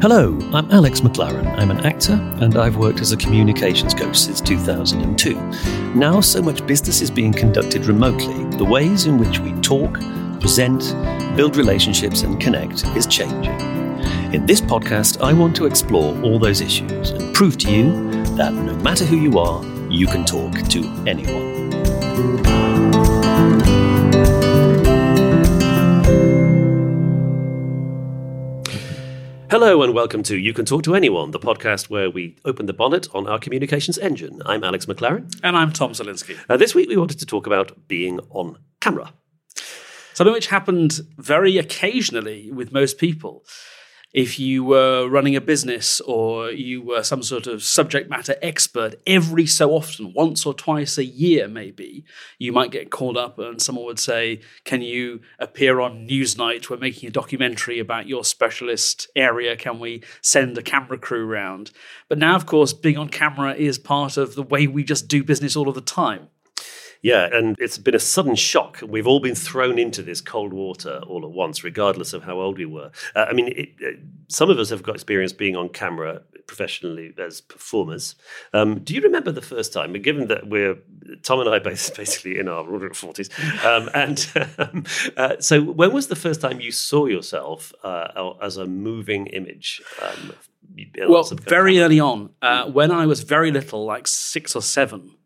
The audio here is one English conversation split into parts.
Hello, I'm Alex McLaren. I'm an actor and I've worked as a communications coach since 2002. Now, so much business is being conducted remotely. The ways in which we talk, present, build relationships, and connect is changing. In this podcast, I want to explore all those issues and prove to you that no matter who you are, you can talk to anyone. Hello and welcome to You Can Talk to Anyone, the podcast where we open the bonnet on our communications engine. I'm Alex McLaren. And I'm Tom Salinsky. Uh, this week we wanted to talk about being on camera. Something which happened very occasionally with most people. If you were running a business or you were some sort of subject matter expert, every so often, once or twice a year maybe, you might get called up and someone would say, Can you appear on Newsnight? We're making a documentary about your specialist area. Can we send a camera crew round? But now, of course, being on camera is part of the way we just do business all of the time. Yeah, and it's been a sudden shock. We've all been thrown into this cold water all at once, regardless of how old we were. Uh, I mean, it, uh, some of us have got experience being on camera professionally as performers. Um, do you remember the first time? Given that we're Tom and I both basically in our forties, um, and um, uh, so when was the first time you saw yourself uh, as a moving image? Um, well, very early on, uh, when I was very little, like six or seven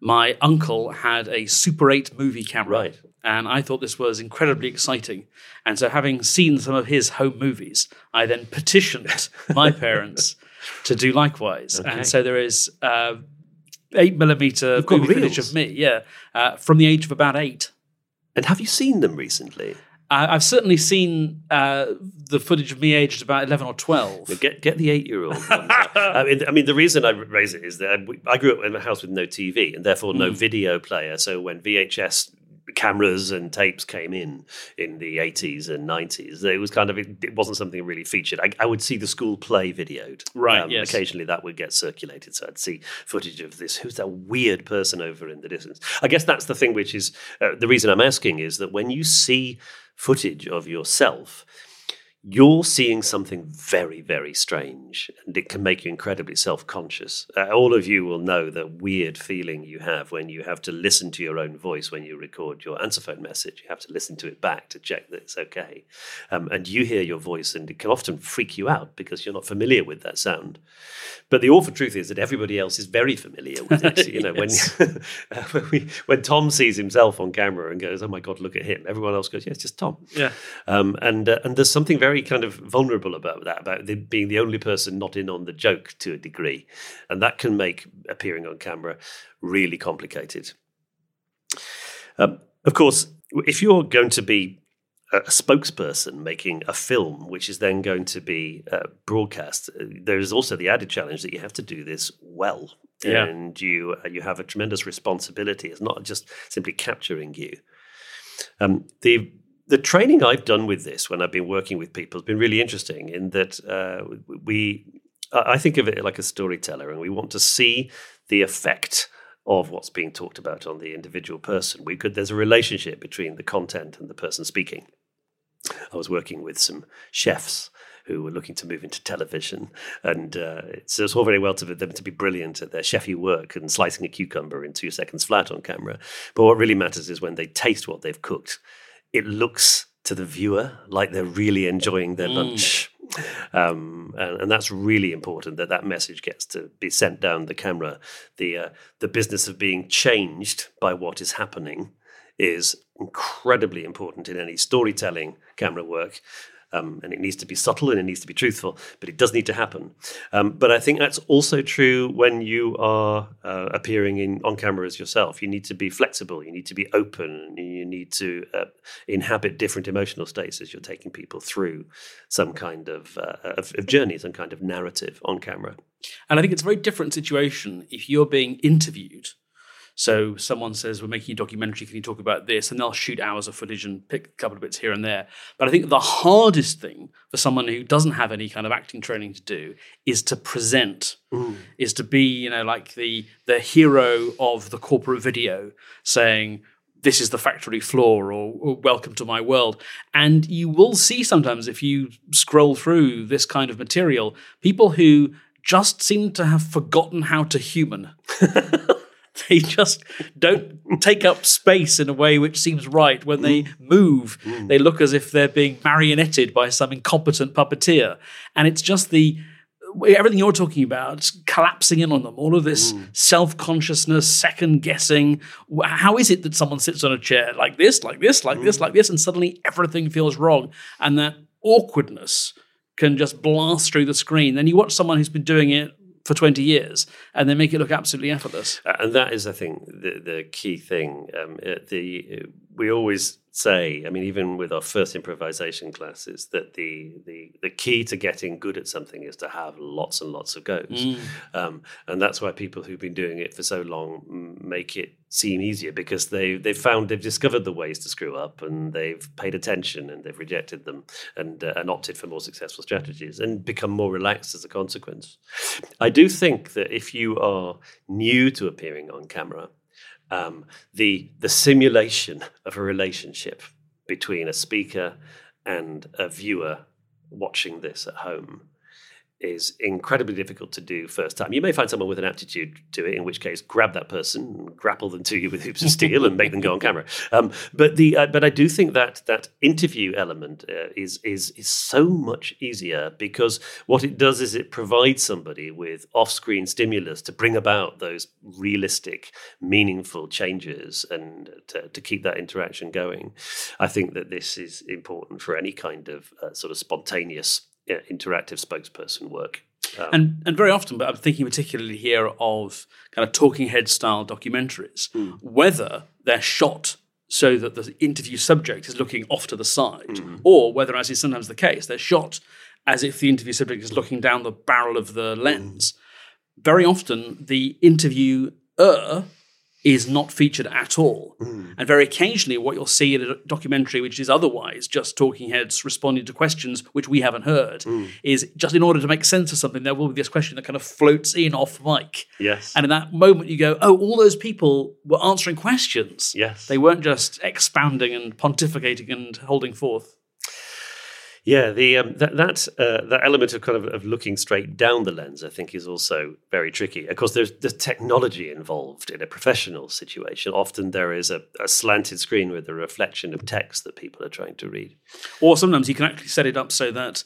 my uncle had a Super 8 movie camera. Right. And I thought this was incredibly exciting. And so, having seen some of his home movies, I then petitioned my parents to do likewise. Okay. And so, there is uh, 8 millimeter movie footage of me, yeah, uh, from the age of about eight. And have you seen them recently? Uh, I've certainly seen uh, the footage of me aged about eleven or twelve. Get get the eight year old. I mean, I mean, the reason I raise it is that I grew up in a house with no TV and therefore no mm. video player. So when VHS cameras and tapes came in in the 80s and 90s it was kind of it, wasn't something really featured I, I, would see the school play videoed right um, yes. occasionally that would get circulated so i'd see footage of this who's that weird person over in the distance i guess that's the thing which is uh, the reason i'm asking is that when you see footage of yourself you're seeing something very, very strange, and it can make you incredibly self conscious. Uh, all of you will know that weird feeling you have when you have to listen to your own voice when you record your answer phone message. You have to listen to it back to check that it's okay. Um, and you hear your voice, and it can often freak you out because you're not familiar with that sound. But the awful truth is that everybody else is very familiar with it. You know, when, when, we, when, Tom sees himself on camera and goes, "Oh my God, look at him," everyone else goes, "Yeah, it's just Tom." Yeah. Um, and uh, and there's something very very kind of vulnerable about that, about the, being the only person not in on the joke to a degree. And that can make appearing on camera really complicated. Um, of course, if you're going to be a spokesperson making a film, which is then going to be uh, broadcast, uh, there is also the added challenge that you have to do this well. Yeah. And you uh, you have a tremendous responsibility. It's not just simply capturing you. Um, the the training I've done with this when I've been working with people has been really interesting in that uh, we, I think of it like a storyteller, and we want to see the effect of what's being talked about on the individual person. We could there's a relationship between the content and the person speaking. I was working with some chefs who were looking to move into television, and uh, it's, it's all very well to them to be brilliant at their chefy work and slicing a cucumber in two seconds flat on camera. But what really matters is when they taste what they've cooked it looks to the viewer like they're really enjoying their mm. lunch. Um, and, and, that's really important that that message gets to be sent down the camera. The uh, the business of being changed by what is happening is incredibly important in any storytelling camera work. Um, and it needs to be subtle and it needs to be truthful, but it does need to happen. Um, but I think that's also true when you are uh, appearing in on camera as yourself. You need to be flexible. You need to be open. You need to uh, inhabit different emotional states as you're taking people through some kind of, uh, of, of journey, some kind of narrative on camera. And I think it's a very different situation if you're being interviewed. So someone says, We're making a documentary, can you talk about this? And they'll shoot hours of footage and pick a couple of bits here and there. But I think the hardest thing for someone who doesn't have any kind of acting training to do is to present, is to be, you know, like the the hero of the corporate video saying, this is the factory floor or, or, welcome to my world. And you will see sometimes if you scroll through this kind of material, people who just seem to have forgotten how to human. they just don't take up space in a way which seems right. When they move, mm. they look as if they're being marionetted by some incompetent puppeteer. And it's just the everything you're talking about collapsing in on them. All of this mm. self-consciousness second guessing how is it that someone sits on a chair like this like this like this mm. like this and suddenly everything feels wrong? And that awkwardness can just blast through the screen. Then you watch someone who's been doing it for 20 years and they make it look absolutely effortless and that is, I think, the, the key thing. Um, the we always say, I mean, even with our first improvisation classes, that the the the key to getting good at something is to have lots and lots of goes, um, and that's why people who've been doing it for so long mm, make it seem easier because they they've found they've discovered the ways to screw up and they've paid attention and they've rejected them and uh, and opted for more successful strategies and become more relaxed as a consequence. I do think that if you are new to appearing on camera, um, the the simulation of a relationship between a speaker and a viewer watching this at home is incredibly difficult to do first time. You may find someone with an aptitude to it, in which case grab that person, grapple them to you with hoops of steel, and make them go on camera. Um, but the uh, but I do think that that interview element uh, is is is so much easier because what it does is it provides somebody with off-screen stimulus to bring about those realistic, meaningful changes and to, to keep that interaction going. I think that this is important for any kind of uh, sort of spontaneous interactive spokesperson work. Um, and and very often, but I'm thinking particularly here of kind of talking head style documentaries, hmm. whether they're shot so that the interview subject is looking off to the side, hmm. or whether, as is sometimes the case, they're shot as if the interview subject is looking down the barrel of the lens. Hmm. Very often, the interviewer is not featured at all. Hmm. And very occasionally, what you'll see in a documentary, which is otherwise just talking heads responding to questions which we haven't heard, hmm. is just in order to make sense of something, there will be this question that kind of floats in off mic. Yes. And in that moment, you go, oh, all those people were answering questions. Yes. They weren't just expounding and pontificating and holding forth. Yeah, the um, that that uh, that element of kind of, of looking straight down the lens, I think, is also very tricky. Of course, there's there's technology involved in a professional situation. Often there is a, a slanted screen with a reflection of text that people are trying to read. Or sometimes you can actually set it up so that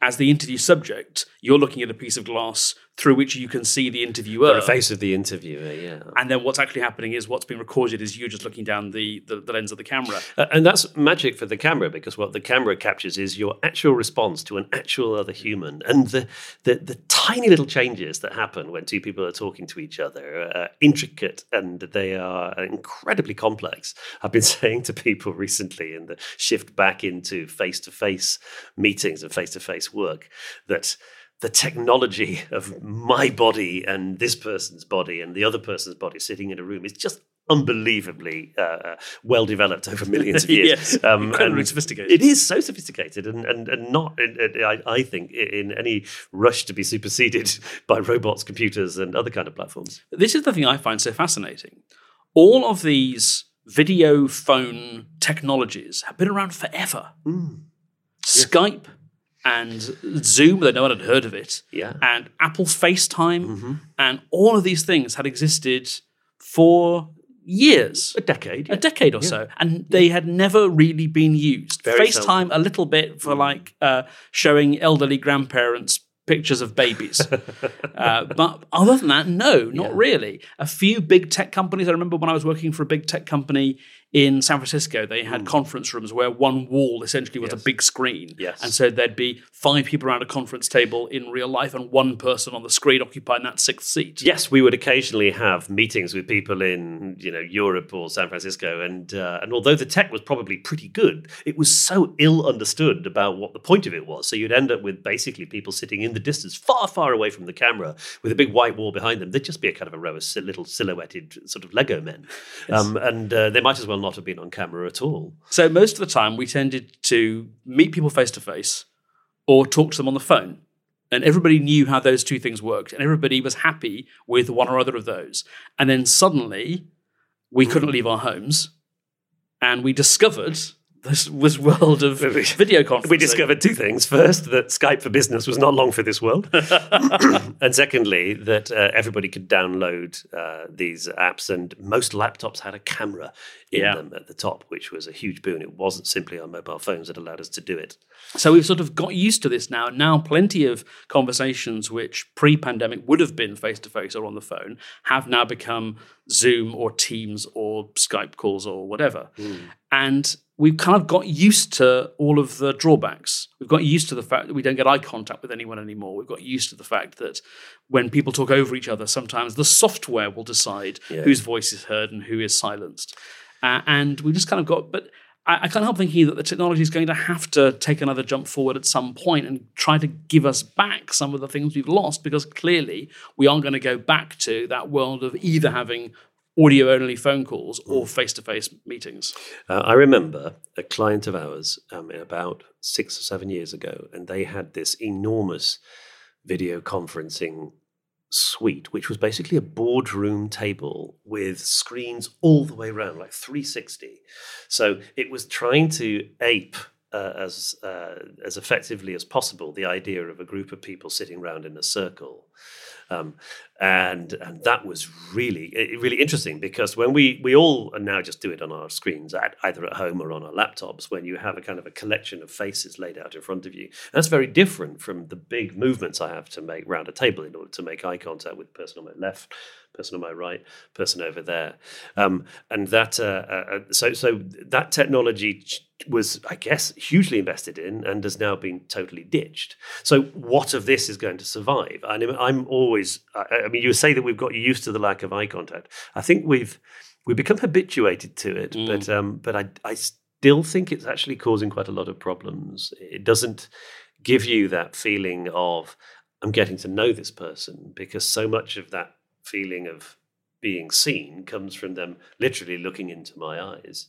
as the interview subject, you're looking at a piece of glass through which you can see the interviewer. The face of the interviewer, yeah. and then what's actually happening is what's being recorded is you just looking down the, the, the lens of the camera. Uh, and that's magic for the camera because what the camera captures is your actual response to an actual other human. And the, the, the tiny little changes that happen when two people are talking to each other are intricate and they are incredibly complex. I've been saying to people recently in the shift back into face to face meetings and face to face work that the technology of my body and this person's body and the other person's body sitting in a room is just unbelievably uh, uh well developed over millions of years. Yes, um, incredibly sophisticated. It is so sophisticated and, and, and not, I, I think, in any rush to be superseded by robots, computers, and other kind of platforms. This is the thing I find so fascinating. All of these video phone technologies have been around forever. Hmm. Skype and Zoom, though no one had heard of it, Yeah. and Apple FaceTime, and all of these things had existed for years. A decade. a decade or so, and they had never really been used. Very FaceTime seldom. a little bit for like uh, showing elderly grandparents pictures of babies. uh, but other than that, no, not really. A few big tech companies. I remember when I was working for a big tech company in San Francisco, they had conference rooms where one wall essentially was a big screen. Yes. And so there'd be five people around a conference table in real life and one person on the screen occupying that sixth seat. Yes, we would occasionally have meetings with people in you know Europe or San Francisco, and uh, and although the tech was probably pretty good, it was so ill understood about what the point of it was. So you'd end up with basically people sitting in the distance, far far away from the camera, with a big white wall behind them. They'd just be a kind of a row of little silhouetted sort of Lego men, um, and uh, they might as well not have been on camera at all. So most of the time, we tended to meet people face to face or talk to them on the phone. And everybody knew how those two things worked, and everybody was happy with one or other of those. And then suddenly, we couldn't leave our homes, and we discovered this was world of video conferencing. We discovered two things. First, that Skype for Business was not long for this world. and secondly, that uh, everybody could download uh, these apps, and most laptops had a camera in Yeah. them at the top, which was a huge boon. It wasn't simply our mobile phones that allowed us to do it. So we've sort of got used to this now. Now, plenty of conversations which pre pandemic would have been face to face or on the phone have now become Zoom or Teams or Skype calls or whatever. And we've kind of got used to all of the drawbacks. We've got used to the fact that we don't get eye contact with anyone anymore. We've got used to the fact that when people talk over each other, sometimes the software will decide whose voice is heard and who is silenced. Uh, and we just kind of got, but I, I can't help thinking that the technology is going to have to take another jump forward at some point and try to give us back some of the things we've lost because clearly we aren't going to go back to that world of either having audio only phone calls or face to face meetings. Uh, I remember a client of ours um, about six or seven years ago, and they had this enormous video conferencing suite, which was basically a boardroom table with screens all the way around, like 360. So it was trying to ape. Uh, as uh, as effectively as possible, the idea of a group of people sitting around in a circle, um, and and that was really really interesting because when we we all now just do it on our screens at, either at home or on our laptops when you have a kind of a collection of faces laid out in front of you that's very different from the big movements I have to make round a table in order to make eye contact with the person on my left person on my right person over there. Um, and that uh, uh, so so that technology ch- was I guess hugely invested in and has now been totally ditched. So what of this is going to survive? And I'm- I'm always I, mean you say that we've got used to the lack of eye contact. I think we've we've become habituated to it but um but I I still think it's actually causing quite a lot of problems. It doesn't give you that feeling of I'm getting to know this person because so much of that feeling of being seen comes from them literally looking into my eyes.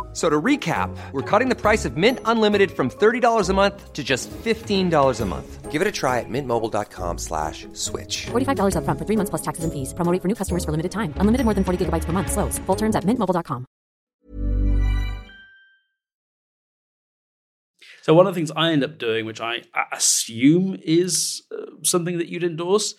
F- So to recap, we're cutting the price of Mint Unlimited from $30 a month to just $15 a month. Give it a try at mintmobile.com slash switch. $45 upfront for three months plus taxes and fees. Promo rate for new customers for limited time. Unlimited more than 40 gigabytes per month. Slows. Full terms at mintmobile.com. So one of the things I end up doing, which I I assume is uh, something that you'd endorse,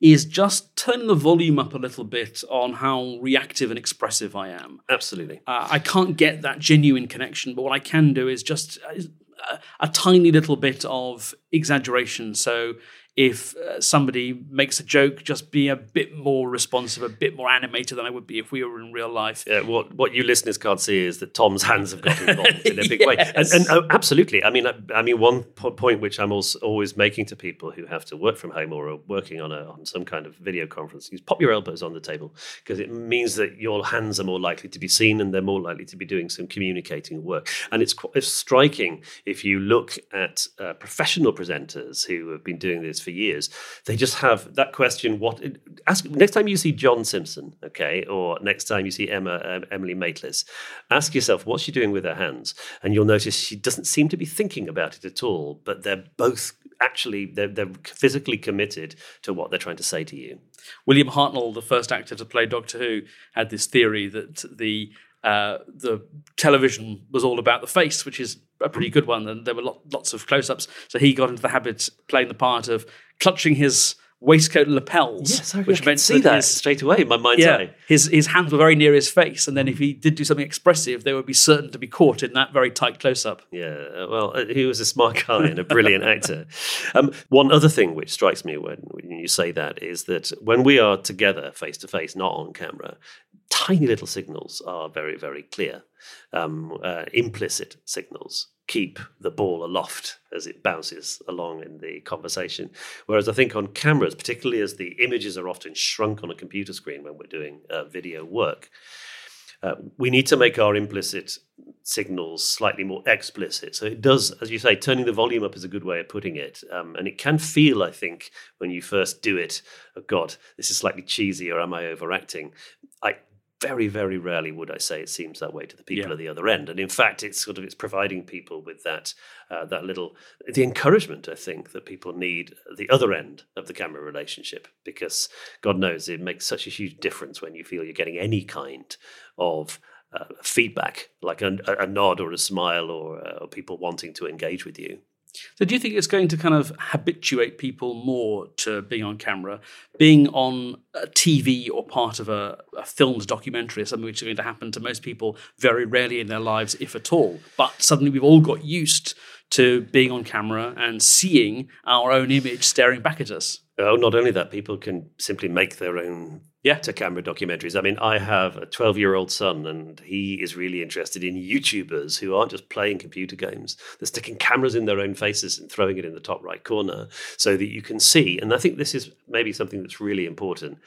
is just turn the volume up a little bit on how reactive and expressive I am. Absolutely. Uh, I can't get that genuine connection, but what I can do is just a, a tiny little bit of exaggeration. So if uh, somebody makes a joke, just be a bit more responsive, a bit more animated than I would be if we were in real life. Yeah, what what you listeners can't see is that Tom's hands have got involved in a big way, and, and oh, absolutely. I mean, I, I mean, one po- point which I'm also always making to people who have to work from home or are working on a on some kind of video conference is pop your elbows on the table because it means that your hands are more likely to be seen and they're more likely to be doing some communicating work. And it's, qu- it's striking if you look at uh, professional presenters who have been doing this for years. They just have that question. What ask next time you see John Simpson, okay, or next time you see Emma um, Emily Maitlis, ask yourself what's she doing with her hands, and you'll notice she doesn't seem to be thinking about it at all. But they're both actually they're, they're physically committed to what they're trying to say to you. William Hartnell, the first actor to play Doctor Who, had this theory that the uh, the television was all about the face, which is a pretty good one, and there were lot, lots of close-ups. So he got into the habit, playing the part of clutching his waistcoat lapels, Yes, I, which I meant see that his, straight away in my mind's yeah, eye. his his hands were very near his face, and then if he did do something expressive, they would be certain to be caught in that very tight close-up. Yeah, uh, well, uh, he was a smart guy and a brilliant actor. Um, one other thing which strikes me when, when you say that is that when we are together face to face, not on camera, tiny little signals are very, very clear. Um, uh, implicit signals keep the ball aloft as it bounces along in the conversation. Whereas I think on cameras, particularly as the images are often shrunk on a computer screen when we're doing uh, video work, uh, we need to make our implicit signals slightly more explicit. So it does, as you say, turning the volume up is a good way of putting it. Um, and it can feel, I think, when you first do it, oh God, this is slightly cheesy or am I overacting? I very, very rarely would I say it seems that way to the people Yeah. at the other end. And in fact, it's sort of it's providing people with that uh, that little the encouragement I think that people need at the other end of the camera relationship because God knows it makes such a huge difference when you feel you're getting any kind of uh, feedback, like a, a nod or a smile or, uh, or people wanting to engage with you. So, do you think it's going to kind of habituate people more to being on camera, being on TV or part of a, a filmed documentary, something which is going to happen to most people very rarely in their lives, if at all? But suddenly we've all got used to being on camera and seeing our own image staring back at us. Oh, not only that, people can simply make their own Yeah. to camera documentaries. I mean, I have a 12 year old son, and he is really interested in YouTubers who aren't just playing computer games, they're sticking cameras in their own faces and throwing it in the top right corner so that you can see. And I think this is maybe something that's really important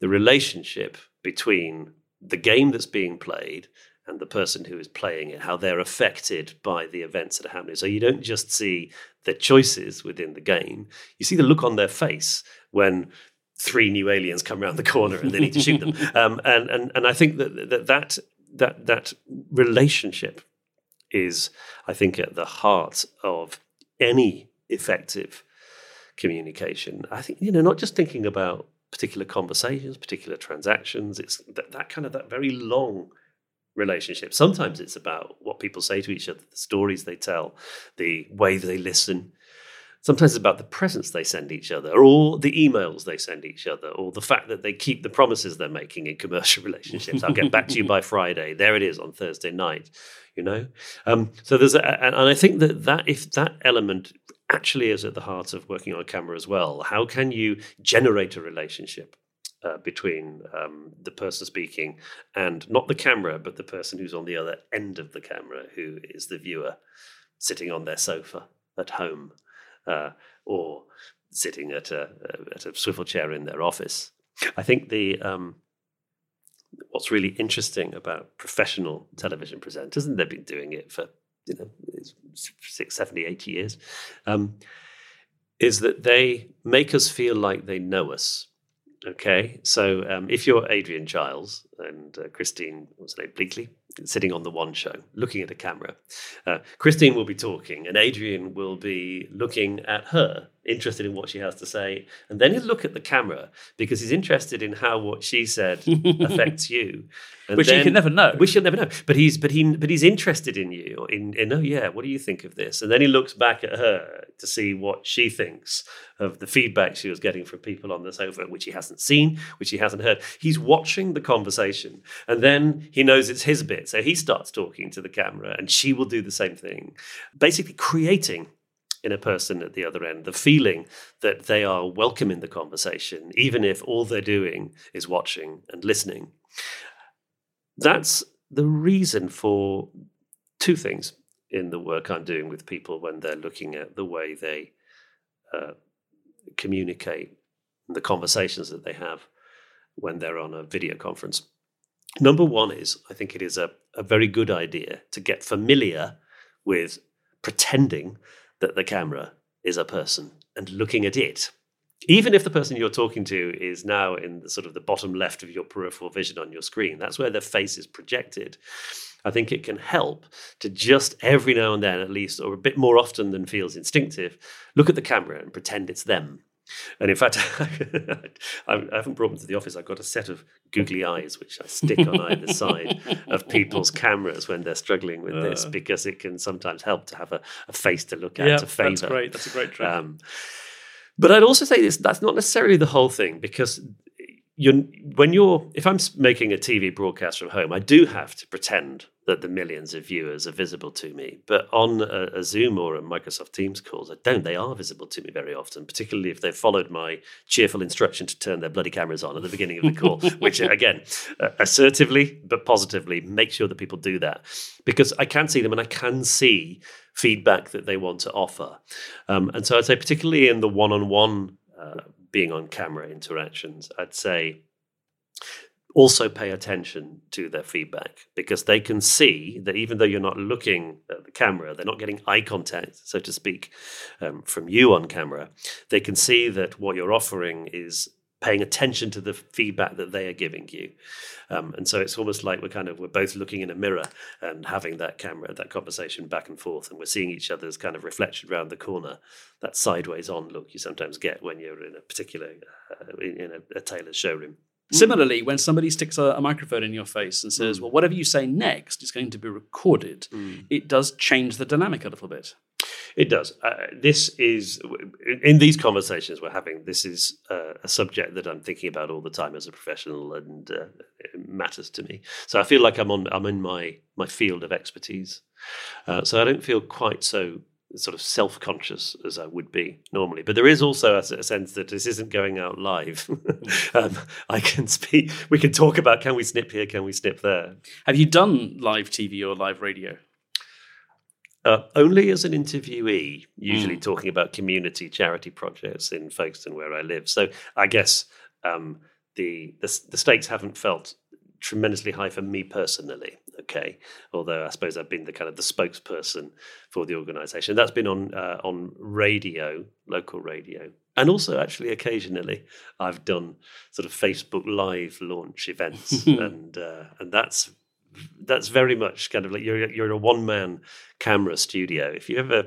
the relationship between the game that's being played and the person who is playing it, how they're affected by the events that are happening. So you don't just see the choices within the game, you see the look on their face when three new aliens come around the corner and they need to shoot them. Um, and, and, and I think that that, that, that, that relationship is, I think, at the heart of any effective communication. I think, you know, not just thinking about particular conversations, particular transactions, it's that, that kind of that very long relationship. Sometimes it's about what people say to each other, the stories they tell, the way they listen. Sometimes it's about the presents they send each other, or the emails they send each other, or the fact that they keep the promises they're making in commercial relationships. I'll get back to you by Friday. There it is on Thursday night. You know, um, so there's, a, and I think that that if that element actually is at the heart of working on camera as well. How can you generate a relationship uh, between um, the person speaking and not the camera, but the person who's on the other end of the camera, who is the viewer sitting on their sofa at home uh, or sitting at a, at a swivel chair in their office? I think the um, what's really interesting about professional television presenters, and they've been doing it for you know six, 70, 80 years, um, is that they make us feel like they know us. Okay, so um, if you're Adrian Chiles and uh, Christine, what's her name, Bleakley, sitting on the one show, looking at a camera, uh, Christine will be talking, and Adrian will be looking at her, interested in what she has to say, and then he'll look at the camera because he's interested in how what she said affects you, and Which you can never know. Which you'll never know, but he's but he but he's interested in you, in in oh yeah, what do you think of this? And then he looks back at her to see what she thinks of the feedback she was getting from people on the sofa, which he hasn't seen, which he hasn't heard. He's watching the conversation, and then he knows it's his bit, so he starts talking to the camera, and she will do the same thing, basically creating in a person at the other end, the feeling that they are welcome in the conversation, even if all they're doing is watching and listening. That's the reason for two things in the work I'm doing with people when they're looking at the way they uh, communicate, the conversations that they have when they're on a video conference. Number one is I think it is a, a very good idea to get familiar with pretending that the camera is a person and looking at it. Even if the person you're talking to is now in the sort of the bottom left of your peripheral vision on your screen, that's where their face is projected. I think it can help to just every now and then, at least, or a bit more often than feels instinctive, look at the camera and pretend it's them. And in fact, I haven't brought them to the office. I've got a set of googly eyes which I stick on either side of people's cameras when they're struggling with this, Uh. because it can sometimes help to have a, a face to look at Yeah, to favour. that's great. That's a great trick. Um, but I'd also say this: that's not necessarily the whole thing, because you're when you're if I'm making a TV broadcast from home, I do have to pretend that the millions of viewers are visible to me. But on a, a Zoom or a Microsoft Teams calls, I don't. They are visible to me very often, particularly if they've followed my cheerful instruction to turn their bloody cameras on at the beginning of the call. which again, uh, assertively but positively, make sure that people do that because I can see them and I can see feedback that they want to offer. Um, and so I'd say, particularly in the one-on-one uh, being on camera interactions, I'd say also pay attention to their feedback because they can see that even though you're not looking at the camera, they're not getting eye contact, so to speak, um, from you on camera. They can see that what you're offering is paying attention to the feedback that they are giving you. Um, and so it's almost like we're kind of we're both looking in a mirror and having that camera, that conversation back and forth, and we're seeing each other's kind of reflection around the corner. That sideways on look you sometimes get when you're in a particular uh, in, a, a tailor's showroom. Similarly, when somebody sticks a, a microphone in your face and Mm. says, "Well, whatever you say next is going to be recorded," it does change the dynamic a little bit. It does. Uh, this is in these conversations we're having. This is uh, a subject that I'm thinking about all the time as a professional, and uh, it matters to me. So I feel like I'm on. I'm in my my field of expertise. Uh, so I don't feel quite so sort of self conscious as I would be normally. But there is also a, a sense that this isn't going out live. um, I can speak. We can talk about can we snip here, can we snip there. Have you done live TV or live radio? Uh, only as an interviewee, usually talking about community charity projects in Folkestone, where I live. So I guess um, the, the the stakes haven't felt tremendously high for me personally. Okay, although I suppose I've been the kind of the spokesperson for the organisation. That's been on uh, on radio, local radio, and also actually occasionally I've done sort of Facebook Live launch events, and uh, and that's that's very much kind of like you're you're a one man camera studio. If you ever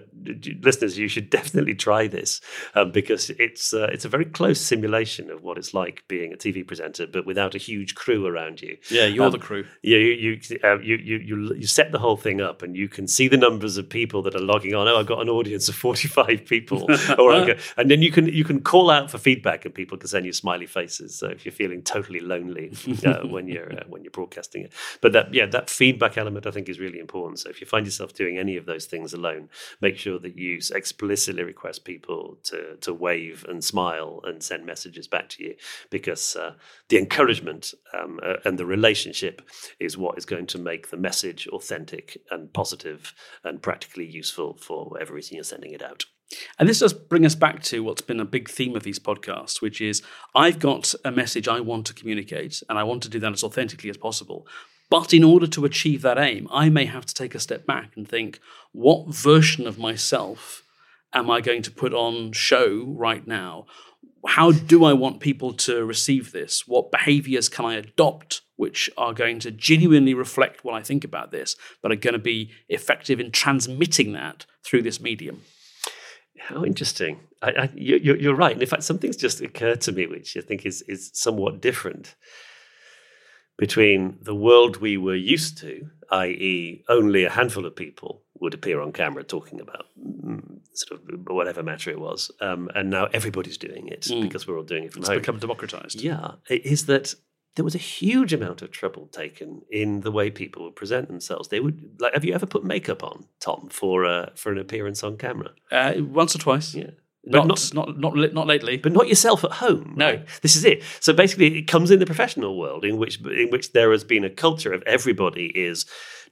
listeners, you should definitely try this um, because it's uh, it's a very close simulation of what it's like being a TV presenter, but without a huge crew around you. Yeah, you're Um, the crew. Yeah, you you, uh, you you you you set the whole thing up, and you can see the numbers of people that are logging on. Oh, I've got an audience of forty five people, or and then you can you can call out for feedback, and people can send you smiley faces. So if you're feeling totally lonely uh, when you're uh, when you're broadcasting it, but that yeah, that feedback element I think is really important. So if you find yourself doing any of those things alone, make sure that you explicitly request people to to wave and smile and send messages back to you, because uh, the encouragement um, uh, and the relationship is what is going to make the message authentic and positive and practically useful for whatever reason you're sending it out. And this does bring us back to what's been a big theme of these podcasts, which is I've got a message I want to communicate, and I want to do that as authentically as possible. But in order to achieve that aim, I may have to take a step back and think, what version of myself am I going to put on show right now? How do I want people to receive this? What behaviors can I adopt which are going to genuinely reflect what I think about this, but are going to be effective in transmitting that through this medium? How interesting! I, I, you, you're you're right. And in fact, something's just occurred to me, which I think is is somewhat different between the world we were used to, i.e., only a handful of people would appear on camera talking about mm, sort of whatever matter it was, um, and now everybody's doing it because we're all doing it from It's home. become democratized. Yeah, is that there was a huge amount of trouble taken in the way people would present themselves. They would like. Have you ever put makeup on, Tom, for uh, for an appearance on camera? Uh, once or twice. Yeah. Not, But not, not, not, not lately. but not yourself at home. No. right? this is it. So basically, it comes in the professional world, in which in which there has been a culture of everybody is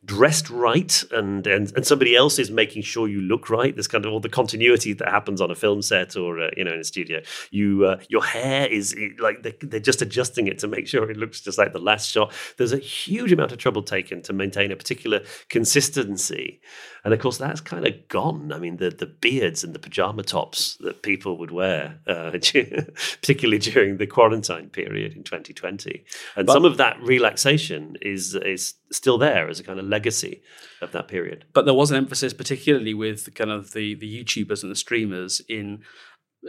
dressed right, and and and somebody else is making sure you look right. There's kind of all the continuity that happens on a film set or uh, you know in a studio. You uh, your hair is like they, they're just adjusting it to make sure it looks just like the last shot. There's a huge amount of trouble taken to maintain a particular consistency, and of course that's kind of gone. I mean the the beards and the pajama tops that people would wear, uh, particularly during the quarantine period in 2020, and some of that relaxation is is still there as a kind of legacy of that period. but there was an emphasis, particularly with kind of the the YouTubers and the streamers, in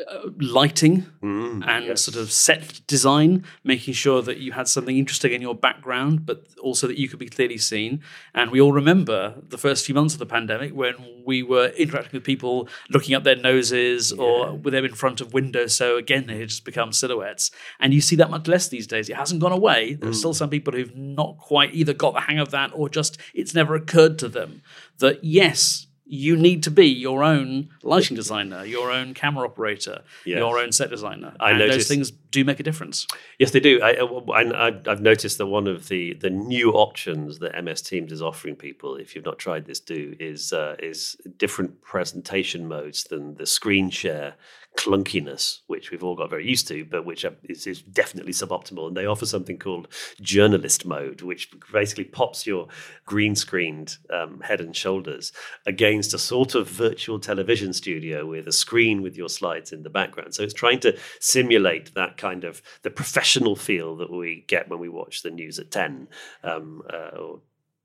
uh, lighting Mm, and sort of set design, making sure that you had something interesting in your background, but also that you could be clearly seen. And we all remember the first few months of the pandemic when we were interacting with people looking up their noses or with them in front of windows. So again, they had just become silhouettes. And you see that much less these days. It hasn't gone away. There's still some people who've not quite either got the hang of that or just it's never occurred to them that yes, you need to be your own lighting designer, your own camera operator, Yes. your own set designer. I and those things do make a difference. Yes, they do. I, I, I've noticed that one of the, the new options that MS Teams is offering people, if you've not tried this, do is uh, is different presentation modes than the screen share clunkiness, which we've all got very used to, but which uh, is, is definitely suboptimal. And they offer something called journalist mode, which basically pops your green screened um, head and shoulders against a sort of virtual television studio with a screen with your slides in the background. So it's trying to simulate that kind of the professional feel that we get when we watch the news at 10 um, uh, or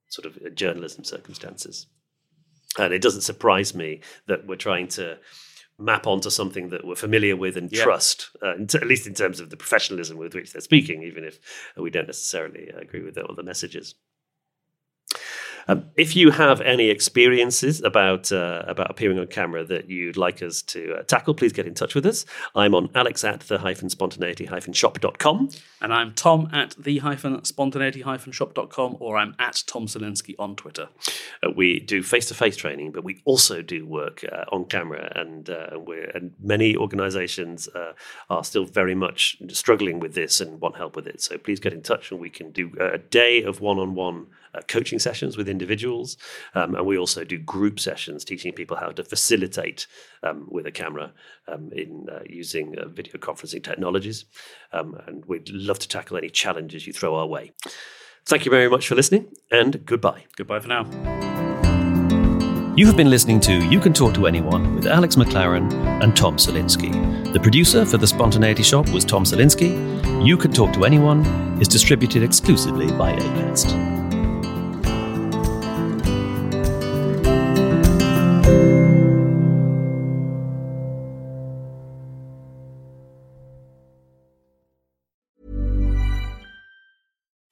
sort of journalism circumstances. And it doesn't surprise me that we're trying to map onto something that we're familiar with and Yeah. trust, uh, t- at least in terms of the professionalism with which they're speaking, even if we don't necessarily agree with all the messages. Um, if you have any experiences about uh, about appearing on camera that you'd like us to uh, tackle, please get in touch with us. I'm on alex at the hyphen spontaneity hyphen shop.com. And I'm Tom at the hyphen spontaneity hyphen shop.com or I'm at Tom Salinsky on Twitter. Uh, we do face to face training, but we also do work uh, on camera, and uh, we're, and many organisations uh, are still very much struggling with this and want help with it. So please get in touch, and we can do a day of one on one coaching sessions with individuals, um, and we also do group sessions teaching people how to facilitate um, with a camera um, in uh, using uh, video conferencing technologies, um, and we'd love to tackle any challenges you throw our way. Thank you very much for listening, and goodbye. Goodbye for now. You have been listening to You Can Talk to Anyone with Alex McLaren and Tom Salinsky. The producer for The Spontaneity Shop was Tom Salinsky. You Can Talk to Anyone is distributed exclusively by ACAST.